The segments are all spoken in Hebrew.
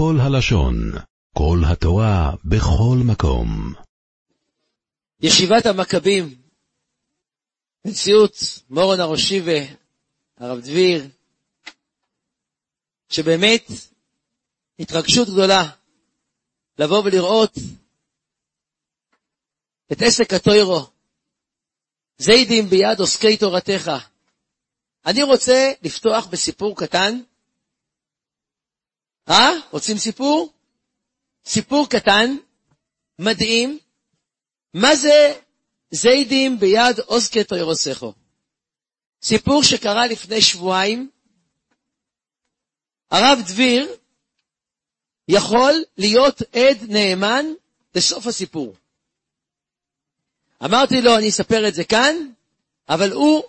כל הלשון, כל התורה, בכל מקום. ישיבת המכבים, נשיאות מורון הראשי והרב דביר, שבאמת התרגשות גדולה לבוא ולראות את עסק הטוירו, זיידים ביד עוסקי תורתך. אני רוצה לפתוח בסיפור קטן. אה? רוצים סיפור? סיפור קטן, מדהים. מה זה זיידים ביד עוסקי תוירוסכו? סיפור שקרה לפני שבועיים. הרב דביר יכול להיות עד נאמן לסוף הסיפור. אמרתי לו, אני אספר את זה כאן, אבל הוא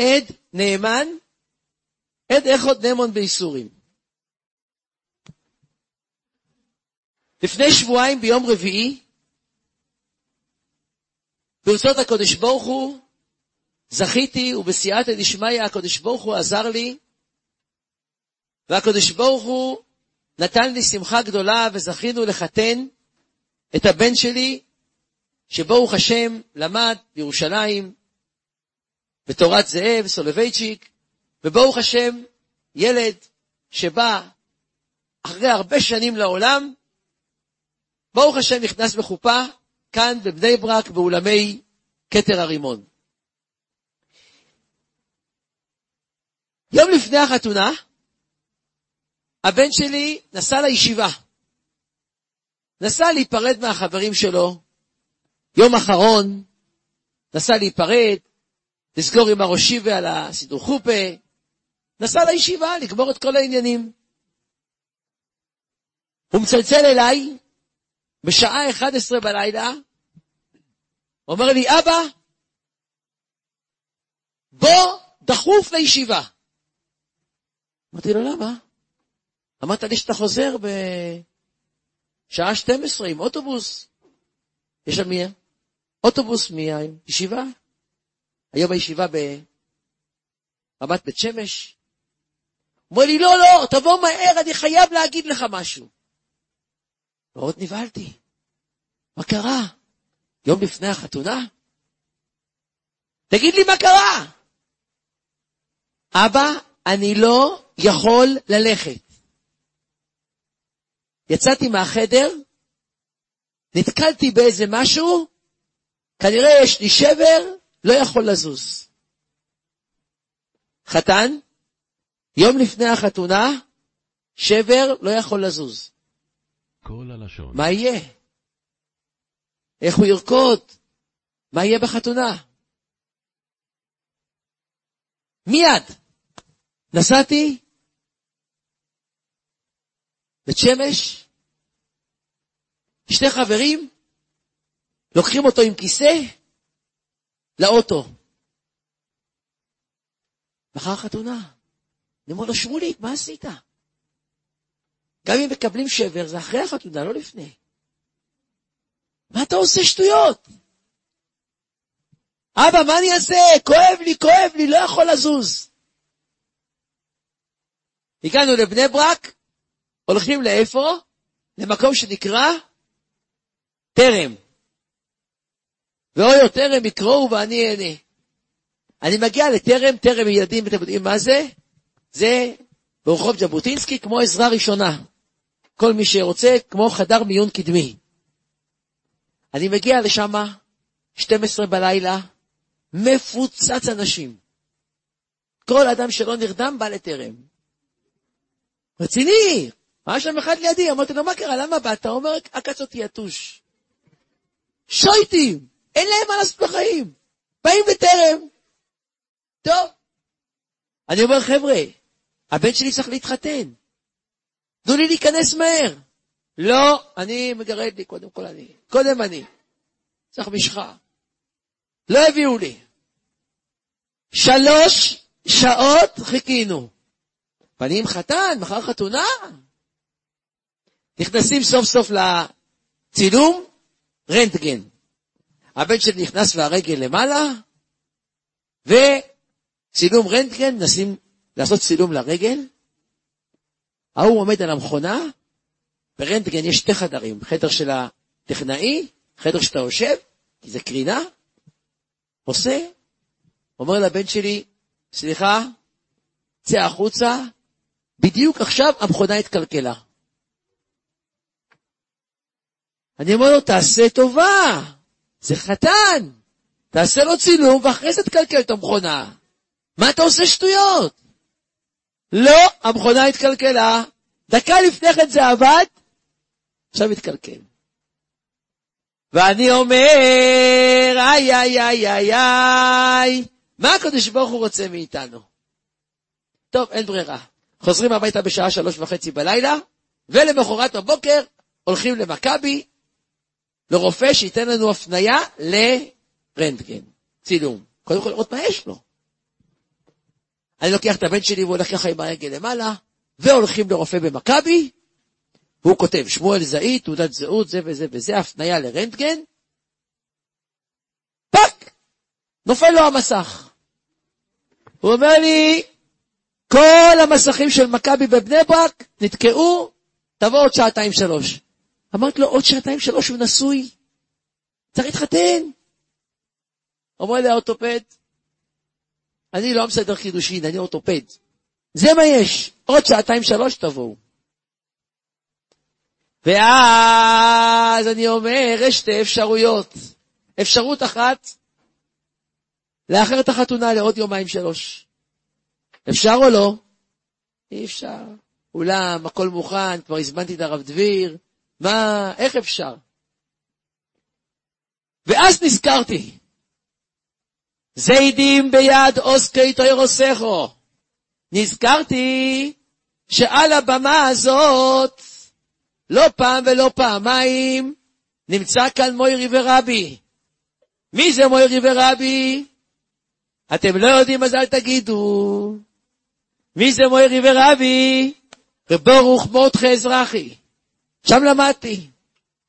עד נאמן, עד איכות נאמון בייסורים. לפני שבועיים ביום רביעי, ברצות הקודש ברוך הוא, זכיתי ובסייעתא דשמיא הקודש ברוך הוא עזר לי, והקודש ברוך הוא נתן לי שמחה גדולה וזכינו לחתן את הבן שלי, שברוך השם למד בירושלים, בתורת זאב, סולובייצ'יק, וברוך השם, ילד שבא אחרי הרבה שנים לעולם, ברוך השם נכנס בחופה, כאן בבני ברק, באולמי כתר הרימון. יום לפני החתונה, הבן שלי נסע לישיבה. נסע להיפרד מהחברים שלו, יום אחרון, נסע להיפרד, לסגור עם הראשי ועל הסידור חופה, נסע לישיבה לגמור את כל העניינים. הוא מצלצל אליי בשעה 11 בלילה, אומר לי, אבא, בוא דחוף לישיבה. אמרתי לו, למה? אמרת לי שאתה חוזר בשעה 12 עם אוטובוס. יש שם מי? אוטובוס מהישיבה. היום הישיבה ברמת בית שמש. אומר לי, לא, לא, תבוא מהר, אני חייב להגיד לך משהו. מאוד נבהלתי. מה קרה? יום לפני החתונה? תגיד לי מה קרה. אבא, אני לא יכול ללכת. יצאתי מהחדר, נתקלתי באיזה משהו, כנראה יש לי שבר, לא יכול לזוז. חתן, יום לפני החתונה, שבר, לא יכול לזוז. מה יהיה? איך הוא ירקוד? מה יהיה בחתונה? מיד נסעתי בית שמש, שני חברים, לוקחים אותו עם כיסא לאוטו. מחר חתונה. אני אומר לו, שמוליק, מה עשית? גם אם מקבלים שבר, זה אחרי החתונה, לא לפני. מה אתה עושה שטויות? אבא, מה אני אעשה? כואב לי, כואב לי, לא יכול לזוז. הגענו לבני ברק, הולכים לאיפה? למקום שנקרא טרם. ואוי, טרם יקראו ואני אענה. אני מגיע לטרם, טרם ילדים, אתם יודעים מה זה? זה ברחוב ז'בוטינסקי כמו עזרה ראשונה. כל מי שרוצה, כמו חדר מיון קדמי. אני מגיע לשם, 12 בלילה, מפוצץ אנשים. כל אדם שלא נרדם בא לטרם. רציני, היה שם אחד לידי, אמרתי לו, מה קרה, למה באת? הוא אומר, עקץ אותי יתוש. שויטים, אין להם מה לעשות בחיים. באים בטרם. טוב. אני אומר, חבר'ה, הבן שלי צריך להתחתן. תנו לי להיכנס מהר. לא, אני מגרד לי, קודם כל אני. קודם אני. צריך משחה. לא הביאו לי. שלוש שעות חיכינו. פנים חתן, מחר חתונה. נכנסים סוף סוף לצילום, רנטגן. הבן שלי נכנס והרגל למעלה, וצילום רנטגן, מנסים לעשות צילום לרגל. ההוא עומד על המכונה, ברנטגן יש שתי חדרים, חדר של הטכנאי, חדר שאתה יושב, כי זה קרינה, עושה, אומר לבן שלי, סליחה, צא החוצה, בדיוק עכשיו המכונה התקלקלה. אני אומר לו, תעשה טובה, זה חתן, תעשה לו צילום ואחרי זה תקלקל את המכונה. מה אתה עושה שטויות? לא, המכונה התקלקלה, דקה לפני כן זה עבד, עכשיו התקלקל. ואני אומר, איי, איי, איי, איי, איי, מה הקדוש ברוך הוא רוצה מאיתנו? טוב, אין ברירה. חוזרים הביתה בשעה שלוש וחצי בלילה, ולמחרת בבוקר הולכים למכבי, לרופא שייתן לנו הפנייה לרנטגן, צילום. קודם כל לראות מה יש לו. אני לוקח את הבן שלי והולך ככה עם הרגל למעלה, והולכים לרופא במכבי, והוא כותב, שמואל זאיד, תעודת זהות, זה וזה וזה, הפנייה לרנטגן, פאק! נופל לו המסך. הוא אומר לי, כל המסכים של מכבי בבני ברק נתקעו, תבוא עוד שעתיים שלוש. אמרתי לו, עוד שעתיים שלוש הוא נשוי, צריך להתחתן. אומר לי האורתופד, אני לא מסדר קידושין, אני אורתופד. זה מה יש, עוד שעתיים שלוש תבואו. ואז אני אומר, יש שתי אפשרויות. אפשרות אחת, לאחר את החתונה לעוד יומיים שלוש. אפשר או לא? אי אפשר. אולם, הכל מוכן, כבר הזמנתי את הרב דביר, מה, איך אפשר? ואז נזכרתי, זיידים ביד אוסקי תוירוסכו. נזכרתי שעל הבמה הזאת, לא פעם ולא פעמיים, נמצא כאן מוירי ורבי. מי זה מוירי ורבי? אתם לא יודעים אז אל תגידו. מי זה מוירי ורבי? וברוך מותחה אזרחי. שם למדתי.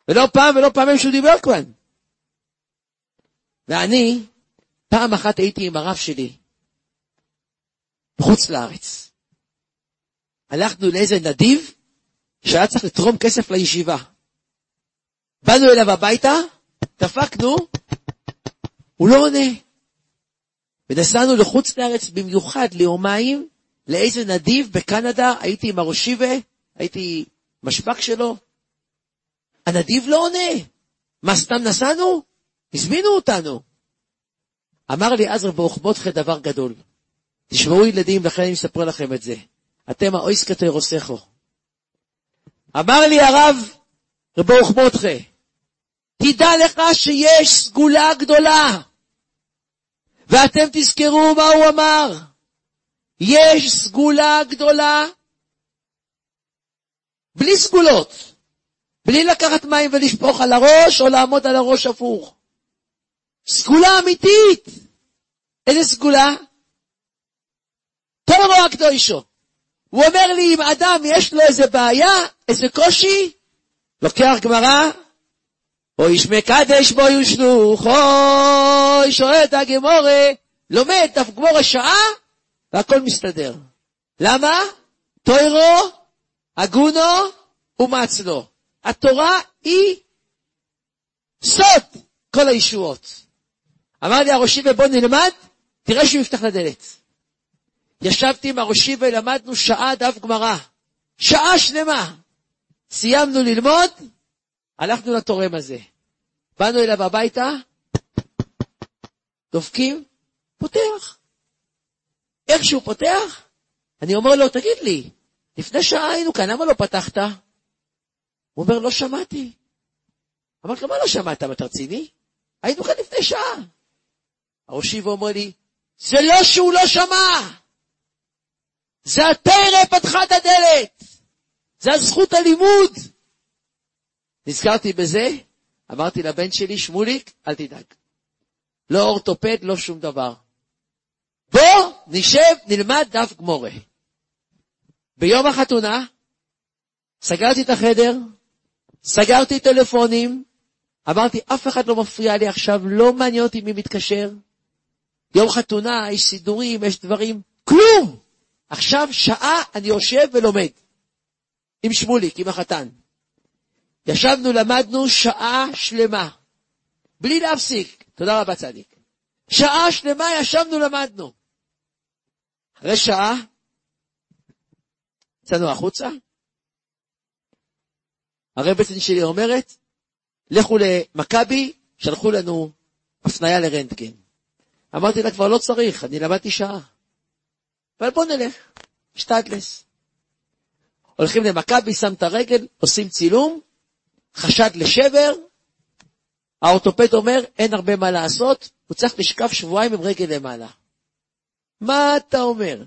ולא פעם ולא פעמים שהוא דיבר כאן. ואני, פעם אחת הייתי עם הרב שלי, בחוץ לארץ. הלכנו לאיזה נדיב שהיה צריך לתרום כסף לישיבה. באנו אליו הביתה, דפקנו, הוא לא עונה. ונסענו לחוץ לארץ במיוחד ליומיים, לאיזה נדיב בקנדה, הייתי עם הראשיבה, הייתי משפק שלו. הנדיב לא עונה. מה, סתם נסענו? הזמינו אותנו. אמר לי עזר ברוחמותכם דבר גדול. תשמעו ילדים, לכן אני מספר לכם את זה. אתם האויסקתו ירוסכו. אמר לי הרב ברוחמותכם, תדע לך שיש סגולה גדולה. ואתם תזכרו מה הוא אמר. יש סגולה גדולה בלי סגולות, בלי לקחת מים ולשפוך על הראש או לעמוד על הראש הפוך. סגולה אמיתית. איזה סגולה? תורו הקדושו. הוא אומר לי, אם אדם יש לו איזה בעיה, איזה קושי, לוקח גמרא, או איש מקדש בו יושלוך, או שואל את הגמורה, לומד דף גמורה שעה, והכל מסתדר. למה? תוירו, הגונו ומצלו. התורה היא סוד כל הישועות. אמר לי הראשי ובוא נלמד, תראה שהוא יפתח לדלת. ישבתי עם הראשי ולמדנו שעה דף גמרא. שעה שלמה. סיימנו ללמוד, הלכנו לתורם הזה. באנו אליו הביתה, דופקים, פותח. איך שהוא פותח, אני אומר לו, תגיד לי, לפני שעה היינו כאן, למה לא פתחת? הוא אומר, לא שמעתי. אמרתי לו, מה לא שמעת? אתה רציני? היינו כאן לפני שעה. הראשי ואומר לי, זה לא שהוא לא שמע, זה התרא פתחה את הדלת, זה הזכות הלימוד. נזכרתי בזה, אמרתי לבן שלי, שמוליק, אל תדאג. לא אורתופד, לא שום דבר. בוא, נשב, נלמד דף גמורה. ביום החתונה, סגרתי את החדר, סגרתי טלפונים, אמרתי, אף אחד לא מפריע לי עכשיו, לא מעניין אותי מי מתקשר. יום חתונה, יש סידורים, יש דברים, כלום! עכשיו שעה אני יושב ולומד. עם שמוליק, עם החתן. ישבנו, למדנו שעה שלמה, בלי להפסיק. תודה רבה, צדיק. שעה שלמה ישבנו, למדנו. אחרי שעה, יצאנו החוצה, הרבצן שלי אומרת, לכו למכבי, שלחו לנו הפנייה לרנטגן. אמרתי לה, כבר לא צריך, אני למדתי שעה. אבל בוא נלך, שטדלס. הולכים למכבי, שם את הרגל, עושים צילום, חשד לשבר, האורתופד אומר, אין הרבה מה לעשות, הוא צריך לשכב שבועיים עם רגל למעלה. מה אתה אומר?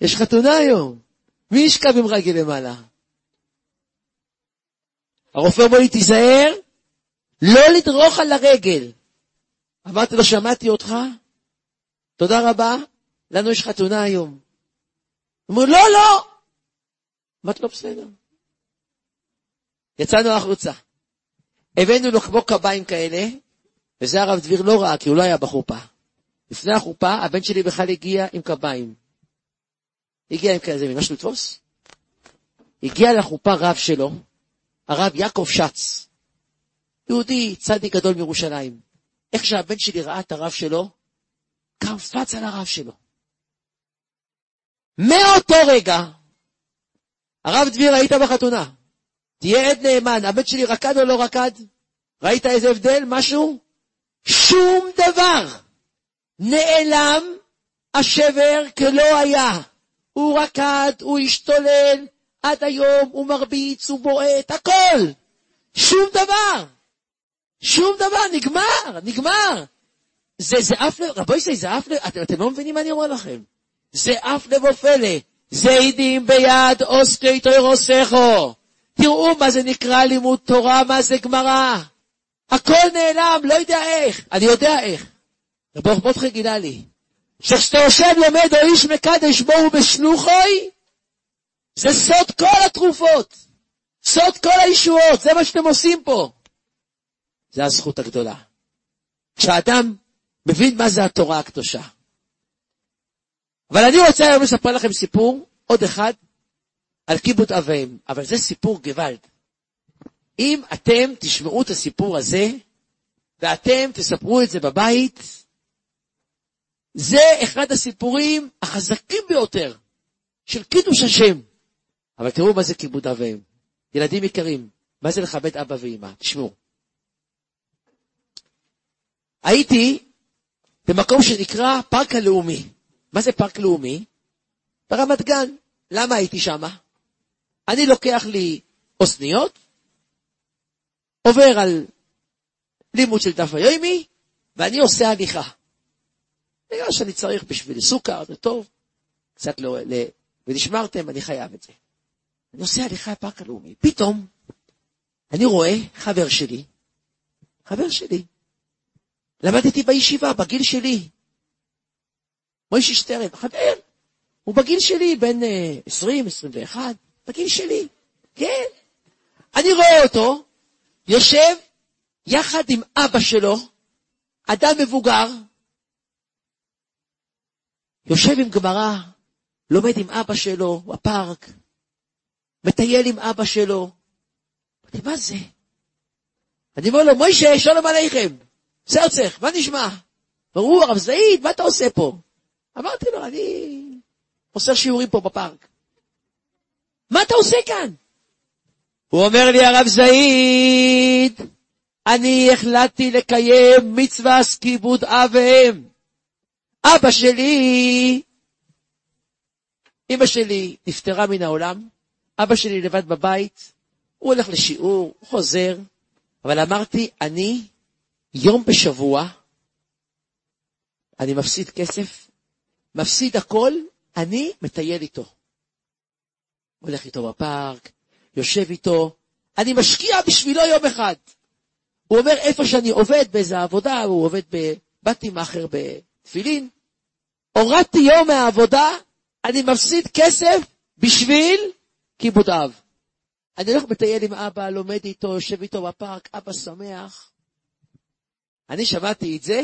יש חתונה היום, מי ישכב עם רגל למעלה? הרופא אומר לי, תיזהר, לא לדרוך על הרגל. אמרתי לו, שמעתי אותך, תודה רבה, לנו יש חתונה היום. אומר, לא, לא. אמרתי לו, בסדר. יצאנו החוצה. הבאנו לו כמו קביים כאלה, וזה הרב דביר לא ראה, כי הוא לא היה בחופה. לפני החופה, הבן שלי בכלל הגיע עם קביים. הגיע עם כזה, משהו לתפוס? הגיע לחופה רב שלו, הרב יעקב שץ, יהודי צדיק גדול מירושלים. איך שהבן שלי ראה את הרב שלו, קפץ על הרב שלו. מאותו רגע, הרב דביר, היית בחתונה, תהיה עד נאמן, הבן שלי רקד או לא רקד? ראית איזה הבדל? משהו? שום דבר. נעלם השבר כלא היה. הוא רקד, הוא השתולל, עד היום הוא מרביץ, הוא בועט, הכל. שום דבר. שום דבר, נגמר, נגמר. זה, זה אף לב, רבו ישראל, זה אף אתם, אתם לא מבינים מה אני אומר לכם. זה אף לב ופלא. זיידים ביד אוסקי תוירוסכו. תראו מה זה נקרא לימוד תורה, מה זה גמרא. הכל נעלם, לא יודע איך. אני יודע איך. רבו מותחי גילה לי, שכשאתה יושב לומד או איש מקדש בו ובשלוחוי, זה סוד כל התרופות, סוד כל הישועות, זה מה שאתם עושים פה. זה הזכות הגדולה. כשאדם מבין מה זה התורה הקדושה. אבל אני רוצה היום לספר לכם סיפור, עוד אחד, על כיבוד אביהם, אבל זה סיפור גוואלד. אם אתם תשמעו את הסיפור הזה, ואתם תספרו את זה בבית, זה אחד הסיפורים החזקים ביותר של קידוש השם. אבל תראו מה זה כיבוד אביהם. ילדים יקרים, מה זה לכבד אבא ואמא? תשמעו. הייתי במקום שנקרא פארק הלאומי. מה זה פארק לאומי? ברמת גן. למה הייתי שם? אני לוקח לי אוזניות, עובר על לימוד של דף היומי, ואני עושה הליכה. בגלל שאני צריך בשביל סוכר, זה טוב, קצת לא, ל... ונשמרתם, אני חייב את זה. אני עושה הליכה לפארק הלאומי. פתאום, אני רואה חבר שלי, חבר שלי, למדתי בישיבה, בגיל שלי. מוישי שטרן, חבר, הוא בגיל שלי, בן 20, אה, 21, בגיל שלי, כן. אני רואה אותו, יושב יחד עם אבא שלו, אדם מבוגר, יושב עם גמרא, לומד עם אבא שלו בפארק, מטייל עם אבא שלו. אמרתי, מה זה? אני אומר לו, מוישה, שלום עליכם. סרצך, מה נשמע? ברור, הרב זעיד, מה אתה עושה פה? אמרתי לו, אני עושה שיעורים פה בפארק. מה אתה עושה כאן? הוא אומר לי, הרב זעיד, אני החלטתי לקיים מצווה כיבוד אב ואם. אבא שלי, אמא שלי נפטרה מן העולם, אבא שלי לבד בבית, הוא הולך לשיעור, הוא חוזר, אבל אמרתי, אני יום בשבוע, אני מפסיד כסף, מפסיד הכל, אני מטייל איתו. הולך איתו בפארק, יושב איתו, אני משקיע בשבילו יום אחד. הוא אומר, איפה שאני עובד, באיזה עבודה, הוא עובד בבתי מאכר בתפילין, הורדתי יום מהעבודה, אני מפסיד כסף בשביל כיבוד אב. אני הולך לטייל עם אבא, לומד איתו, יושב איתו בפארק, אבא שמח. אני שמעתי את זה,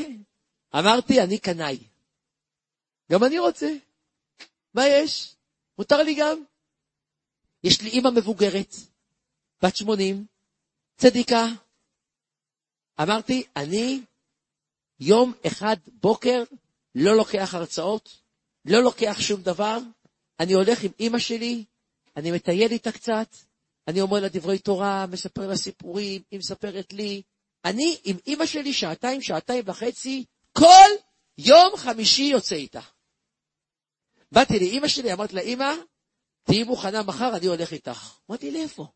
אמרתי, אני קנאי. גם אני רוצה. מה יש? מותר לי גם. יש לי אימא מבוגרת, בת 80, צדיקה. אמרתי, אני יום אחד בוקר לא לוקח הרצאות, לא לוקח שום דבר, אני הולך עם אימא שלי, אני מטייל איתה קצת, אני אומר לה דברי תורה, מספר לה סיפורים, היא מספרת לי. אני עם אימא שלי שעתיים, שעתיים וחצי, כל יום חמישי יוצא איתה. באתי לאימא שלי, אמרתי לה, אימא, תהיי מוכנה מחר, אני הולך איתך. אמרתי, לאיפה?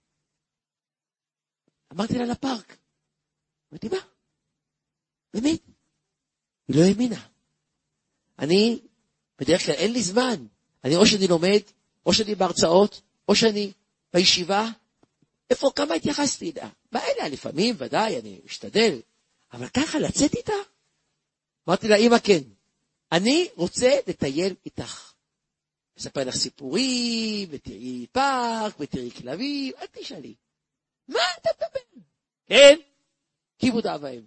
אמרתי לה, לפארק. אמרתי, מה? באמת? היא לא האמינה. אני, בדרך כלל אין לי זמן. אני, או שאני לומד, או שאני בהרצאות, או שאני בישיבה. איפה, כמה התייחסתי אליה? בא אליה לפעמים, ודאי, אני משתדל. אבל ככה, לצאת איתה? אמרתי לה, אמא, כן. אני רוצה לטייל איתך. אספר לך סיפורים, ותראי פארק, ותראי כלבים, אל תשאלי. מה אתה מדבר? כן, כיבוד אב ואם.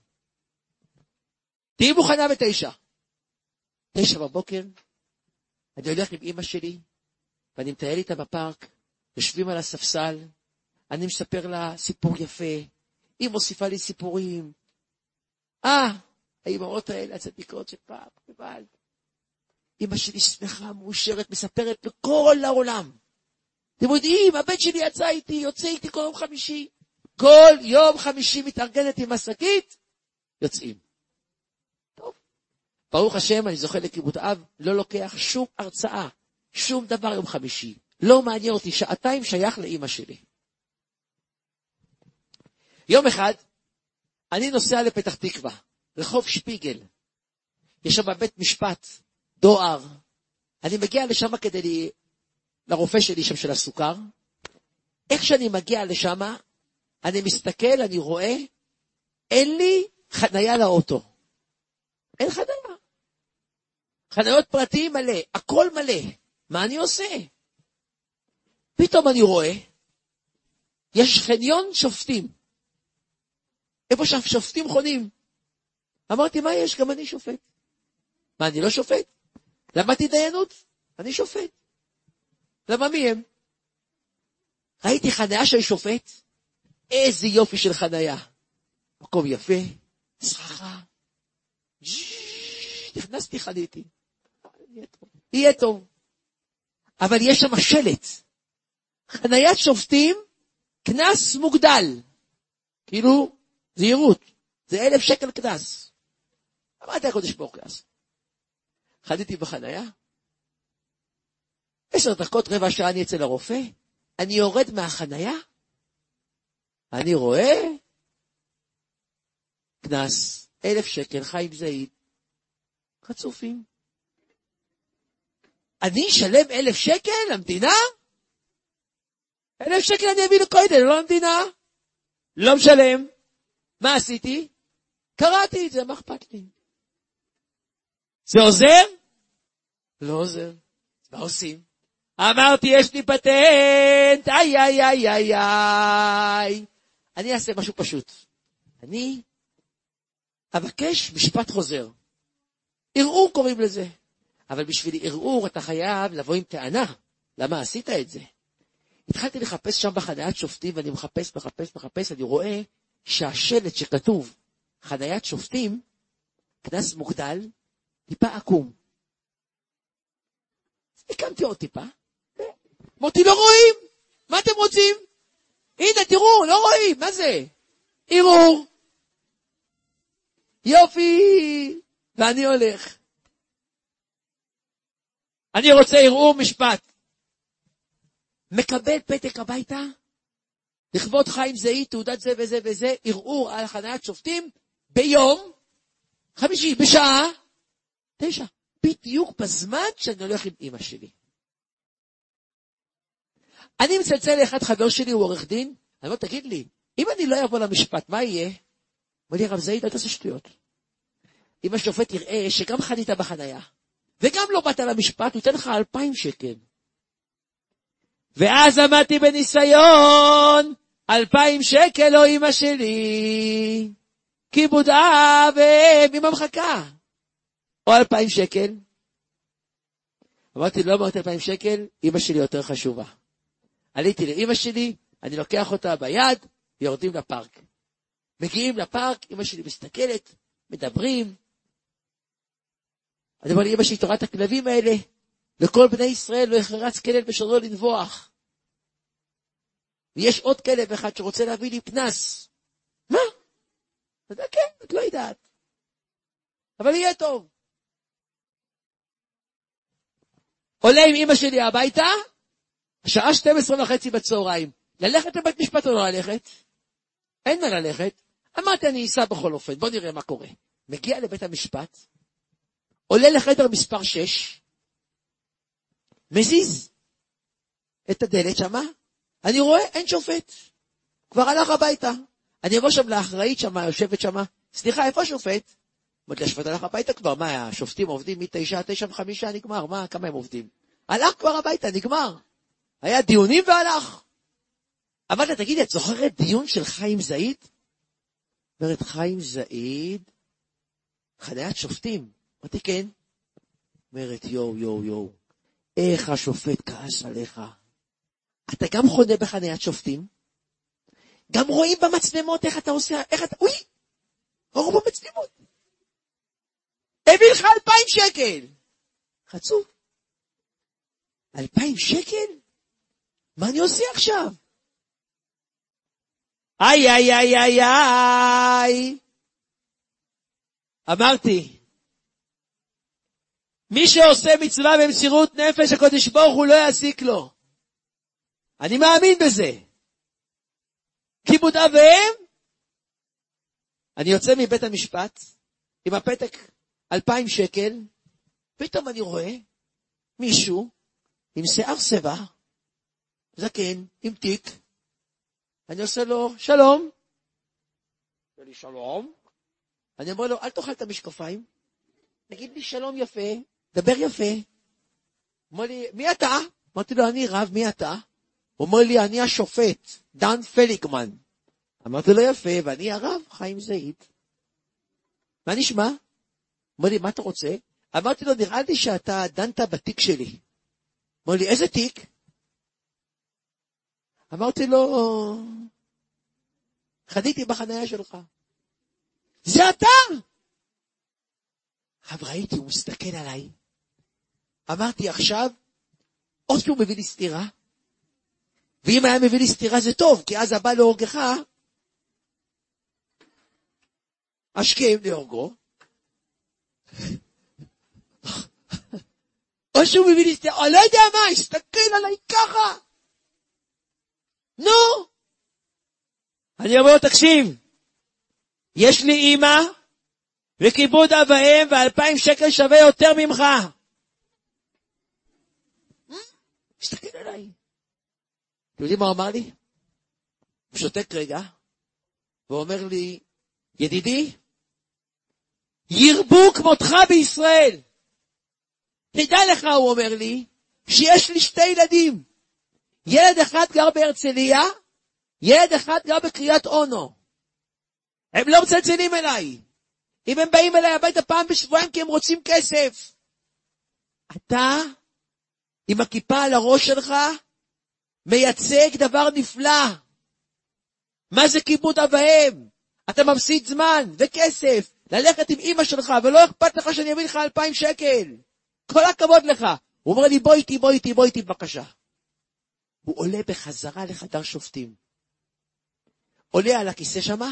תהיי מוכנה בתשע. תשע בבוקר, אני הולך עם אמא שלי, ואני מטייל איתה בפארק, יושבים על הספסל, אני מספר לה סיפור יפה, היא מוסיפה לי סיפורים. אה, האימהות האלה הצדיקות של פעם, לבד. אמא שלי שמחה, מאושרת, מספרת לכל העולם. אתם יודעים, הבן שלי יצא איתי, יוצא איתי כל יום חמישי. כל יום חמישי מתארגנת עם השקית, יוצאים. טוב. ברוך השם, אני זוכה לכיבוד אב, לא לוקח שום הרצאה, שום דבר יום חמישי. לא מעניין אותי, שעתיים שייך לאימא שלי. יום אחד, אני נוסע לפתח תקווה, רחוב שפיגל. יש שם בית משפט, דואר. אני מגיע לשם כדי לי, לרופא שלי שם של הסוכר. איך שאני מגיע לשם, אני מסתכל, אני רואה, אין לי חנייה לאוטו. אין חנייה. חניות פרטיים מלא, הכל מלא. מה אני עושה? פתאום אני רואה, יש חניון שופטים. איפה שהשופטים חונים. אמרתי, מה יש? גם אני שופט. מה, אני לא שופט? למדתי דיינות, אני שופט. למה מי הם? ראיתי חניה של שופט, איזה יופי של חניה. מקום יפה, סככה. נכנסתי, חניתי. יהיה טוב. אבל יש שם שלט. חניית שופטים, קנס מוגדל. כאילו, זהירות. זה אלף שקל קנס. אמרתי הקודש ברוך קנס. חניתי בחנייה, עשר דקות, רבע שעה אני אצל הרופא, אני יורד מהחנייה, אני רואה קנס, אלף שקל, חיים זעיד, חצופים. אני אשלם אלף שקל למדינה? אלף שקל אני אביא לכולל, לא למדינה. לא משלם. מה עשיתי? קראתי את זה, מה אכפת לי? זה עוזר? לא עוזר. מה עושים? אמרתי, יש לי פטנט, איי, איי, איי, איי, איי. אני אעשה משהו פשוט. אני אבקש משפט חוזר. ערעור קוראים לזה. אבל בשביל ערעור אתה חייב לבוא עם טענה. למה עשית את זה? התחלתי לחפש שם בחניית שופטים, ואני מחפש, מחפש, מחפש, אני רואה שהשלט שכתוב חניית שופטים, קנס מוגדל, טיפה עקום. הקמתי עוד טיפה, אמרתי, לא רואים, מה אתם רוצים? הנה, תראו, לא רואים, מה זה? ערעור. יופי, ואני הולך. אני רוצה ערעור משפט. מקבל פתק הביתה, לכבוד חיים זהי, תעודת זה וזה וזה, ערעור על חניית שופטים, ביום חמישי, בשעה תשע. בדיוק בזמן שאני הולך עם אמא שלי. אני מצלצל לאחד חבר שלי, הוא עורך דין, אני אומר, תגיד לי, אם אני לא אבוא למשפט, מה יהיה? אומר לי, רב זעיד, אל תעשה שטויות. אם השופט יראה שגם חנית בחנייה, וגם לא באת למשפט, הוא ייתן לך אלפיים שקל. ואז עמדתי בניסיון, אלפיים שקל לא אמא שלי, כיבוד אב עם המחקה. או אלפיים שקל. אמרתי, לא אמרתי אלפיים שקל, אמא שלי יותר חשובה. עליתי לאמא שלי, אני לוקח אותה ביד, ויורדים לפארק. מגיעים לפארק, אמא שלי מסתכלת, מדברים. אני אומר לאמא שלי, תורת הכלבים האלה, לכל בני ישראל לא יחרץ כלב בשרו לנבוח. ויש עוד כלב אחד שרוצה להביא לי פנס. מה? אתה יודע, כן, את לא יודעת. אבל יהיה טוב. עולה עם אמא שלי הביתה, שעה 12 וחצי בצהריים. ללכת לבית משפט או לא ללכת? אין מה ללכת. אמרתי, אני אסע בכל אופן, בוא נראה מה קורה. מגיע לבית המשפט, עולה לחדר מספר 6, מזיז את הדלת שמה, אני רואה, אין שופט. כבר הלך הביתה. אני אבוא שם לאחראית שמה, יושבת שמה, סליחה, איפה השופט? אמרתי, השופט הלך הביתה כבר, מה, השופטים עובדים מתשע עד תשע וחמישה, נגמר, מה, כמה הם עובדים? הלך כבר הביתה, נגמר. היה דיונים והלך. אמרתי לה, תגידי, את זוכרת דיון של חיים זעיד? אומרת, חיים זעיד, חניית שופטים. אמרתי, כן. אומרת, יואו, יואו, יואו, איך השופט כעס עליך. אתה גם חונה בחניית שופטים, גם רואים במצלמות איך אתה עושה, איך אתה, אוי, ראו במצלמות. הביא לך אלפיים שקל. חצוף. אלפיים שקל? מה אני עושה עכשיו? איי, איי, איי, איי, איי. אמרתי, מי שעושה מצווה במסירות נפש, הקודש ברוך הוא לא יעסיק לו. אני מאמין בזה. כיבוד אב ואם, אני יוצא מבית המשפט עם הפתק אלפיים שקל, פתאום אני רואה מישהו עם שיער שיבה, זקן, עם תיק, אני עושה לו, שלום. אומר לי, שלום. אני אומר לו, אל תאכל את המשקפיים, תגיד לי שלום יפה, דבר יפה. אומר לי, מי אתה? אמרתי לו, אני רב, מי אתה? הוא אומר לי, אני השופט, דן פליגמן. אמרתי לו, יפה, ואני הרב, חיים זעיד. מה נשמע? אומר לי, מה אתה רוצה? אמרתי לו, נראה לי שאתה דנת בתיק שלי. אמר לי, איזה תיק? אמרתי לו, חניתי בחניה שלך. זה אתה! עכשיו ראיתי, הוא מסתכל עליי. אמרתי, עכשיו, או שהוא מביא לי סטירה, ואם היה מביא לי סטירה זה טוב, כי אז הבא להורגך, השכם להורגו. או שהוא מביא לי סטירה, אני לא יודע מה, הסתכל עליי ככה. נו! אני אומר לו, תקשיב, יש לי אימא, וכיבוד אב ואם, ואלפיים שקל שווה יותר ממך. מסתכל עליי. אתם יודעים מה הוא אמר לי? הוא שותק רגע, ואומר לי, ידידי, ירבו כמותך בישראל. תדע לך, הוא אומר לי, שיש לי שתי ילדים. ילד אחד גר בהרצליה, ילד אחד גר בקריית אונו. הם לא מצלצלים אליי. אם הם באים אליי הביתה פעם בשבועיים כי הם רוצים כסף. אתה, עם הכיפה על הראש שלך, מייצג דבר נפלא. מה זה כיבוד אב ואם? אתה מפסיד זמן וכסף ללכת עם אמא שלך, ולא אכפת לך שאני אביא לך אלפיים שקל. כל הכבוד לך. הוא אומר לי, בוא איתי, בוא איתי, בוא איתי בבקשה. הוא עולה בחזרה לחדר שופטים. עולה על הכיסא שמה,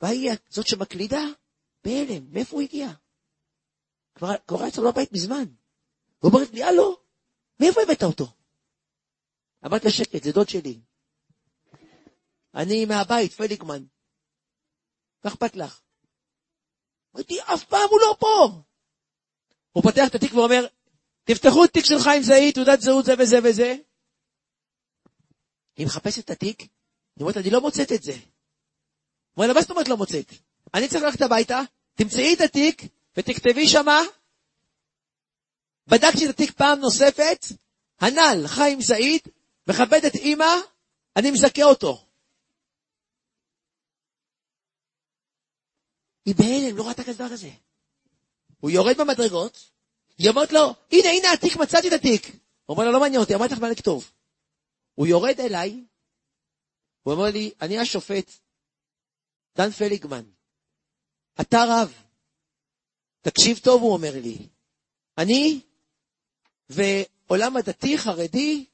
והיא זאת שמקלידה, בהלם, מאיפה הוא הגיע? כבר, כבר היה אצלו בבית מזמן. הוא אומר לי, הלו, מאיפה הבאת אותו? אמרתי לה, שקט, זה דוד שלי. אני מהבית, פליגמן. מה אכפת לך? אמרתי, אף פעם הוא לא פה. הוא פותח את התיק ואומר, תפתחו תיק של חיים זעי, תעודת זהות זה וזה וזה. היא מחפשת את התיק, היא אומרת, אני לא מוצאת את זה. אומר לה, מה זאת אומרת לא מוצאת? אני צריך ללכת הביתה, תמצאי את התיק ותכתבי שמה, בדקתי את התיק פעם נוספת, הנ"ל, חיים זעיד, מכבד את אימא, אני מזכה אותו. היא בהלם, לא ראתה כזה דבר כזה. הוא יורד במדרגות, היא אומרת לו, הנה, הנה התיק, מצאתי את התיק. הוא אומר לה, לא מעניין אותי, אמרתי לך מה לכתוב. הוא יורד אליי, הוא אומר לי, אני השופט, דן פליגמן, אתה רב, תקשיב טוב, הוא אומר לי. אני ועולם הדתי, חרדי,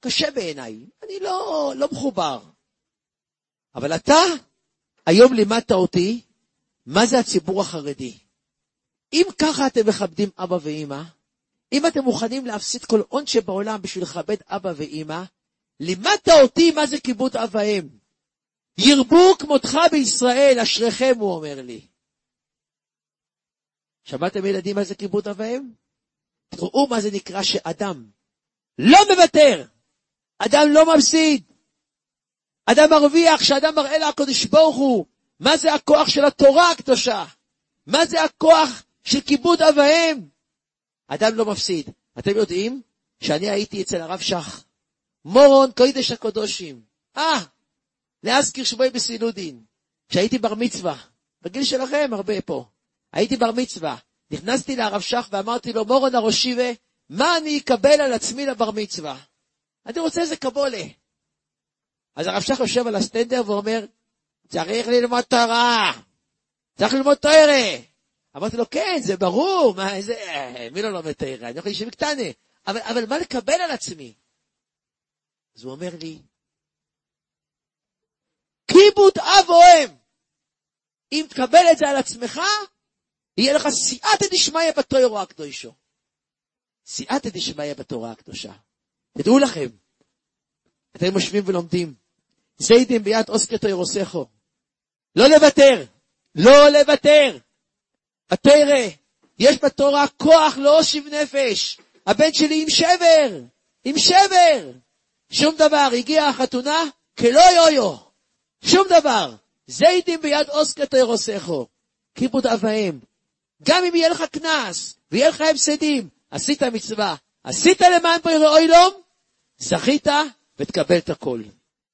קשה בעיניי. אני לא, לא מחובר. אבל אתה, היום לימדת אותי מה זה הציבור החרדי. אם ככה אתם מכבדים אבא ואימא, אם אתם מוכנים להפסיד כל הון שבעולם בשביל לכבד אבא ואימא, לימדת אותי מה זה כיבוד אב ואם. ירבו כמותך בישראל, אשריכם, הוא אומר לי. שמעתם ילדים מה זה כיבוד אב ואם? תראו מה זה נקרא שאדם לא מוותר, אדם לא מפסיד, אדם מרוויח, שאדם מראה לקדוש ברוך הוא מה זה הכוח של התורה הקדושה, מה זה הכוח של כיבוד אב ואם. אדם לא מפסיד. אתם יודעים שאני הייתי אצל הרב שך, מורון קוידש הקדושים. אה, להזכיר שבוי בסילודין, כשהייתי בר מצווה, בגיל שלכם הרבה פה, הייתי בר מצווה, נכנסתי לרב שך ואמרתי לו, מורון הראשיבה, מה אני אקבל על עצמי לבר מצווה? אני רוצה איזה קבולה. אז הרב שך יושב על הסטנדר ואומר, צריך ללמוד תורה, צריך ללמוד תורה. אמרתי לו, כן, זה ברור, מה, איזה, מי לא לומד תורה? אני יכול להישב קטנה. אבל, אבל מה לקבל על עצמי? אז הוא אומר לי, כיבוד אב או אם. אם תקבל את זה על עצמך, יהיה לך סייעתא דשמיא בתורה הקדושו. סייעתא דשמיא בתורה הקדושה. תדעו לכם, אתם יושבים ולומדים, זיידים ביד אוסקר תוירוסכו. לא לוותר, לא לוותר. התרא, יש בתורה כוח להושיב נפש. הבן שלי עם שבר, עם שבר. שום דבר, הגיעה החתונה, כלא יויו. שום דבר. זיידים ביד אוסקר תוירוסכו. כיבוד אב ואם. גם אם יהיה לך קנס, ויהיה לך הפסדים, עשית מצווה, עשית למען פרי אוילום, זכית ותקבל את הכל.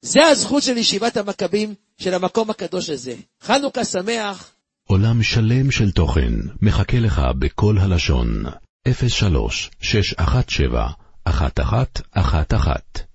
זה הזכות של ישיבת המכבים, של המקום הקדוש הזה. חנוכה שמח. עולם שלם של תוכן מחכה לך בכל הלשון, 03 617 1111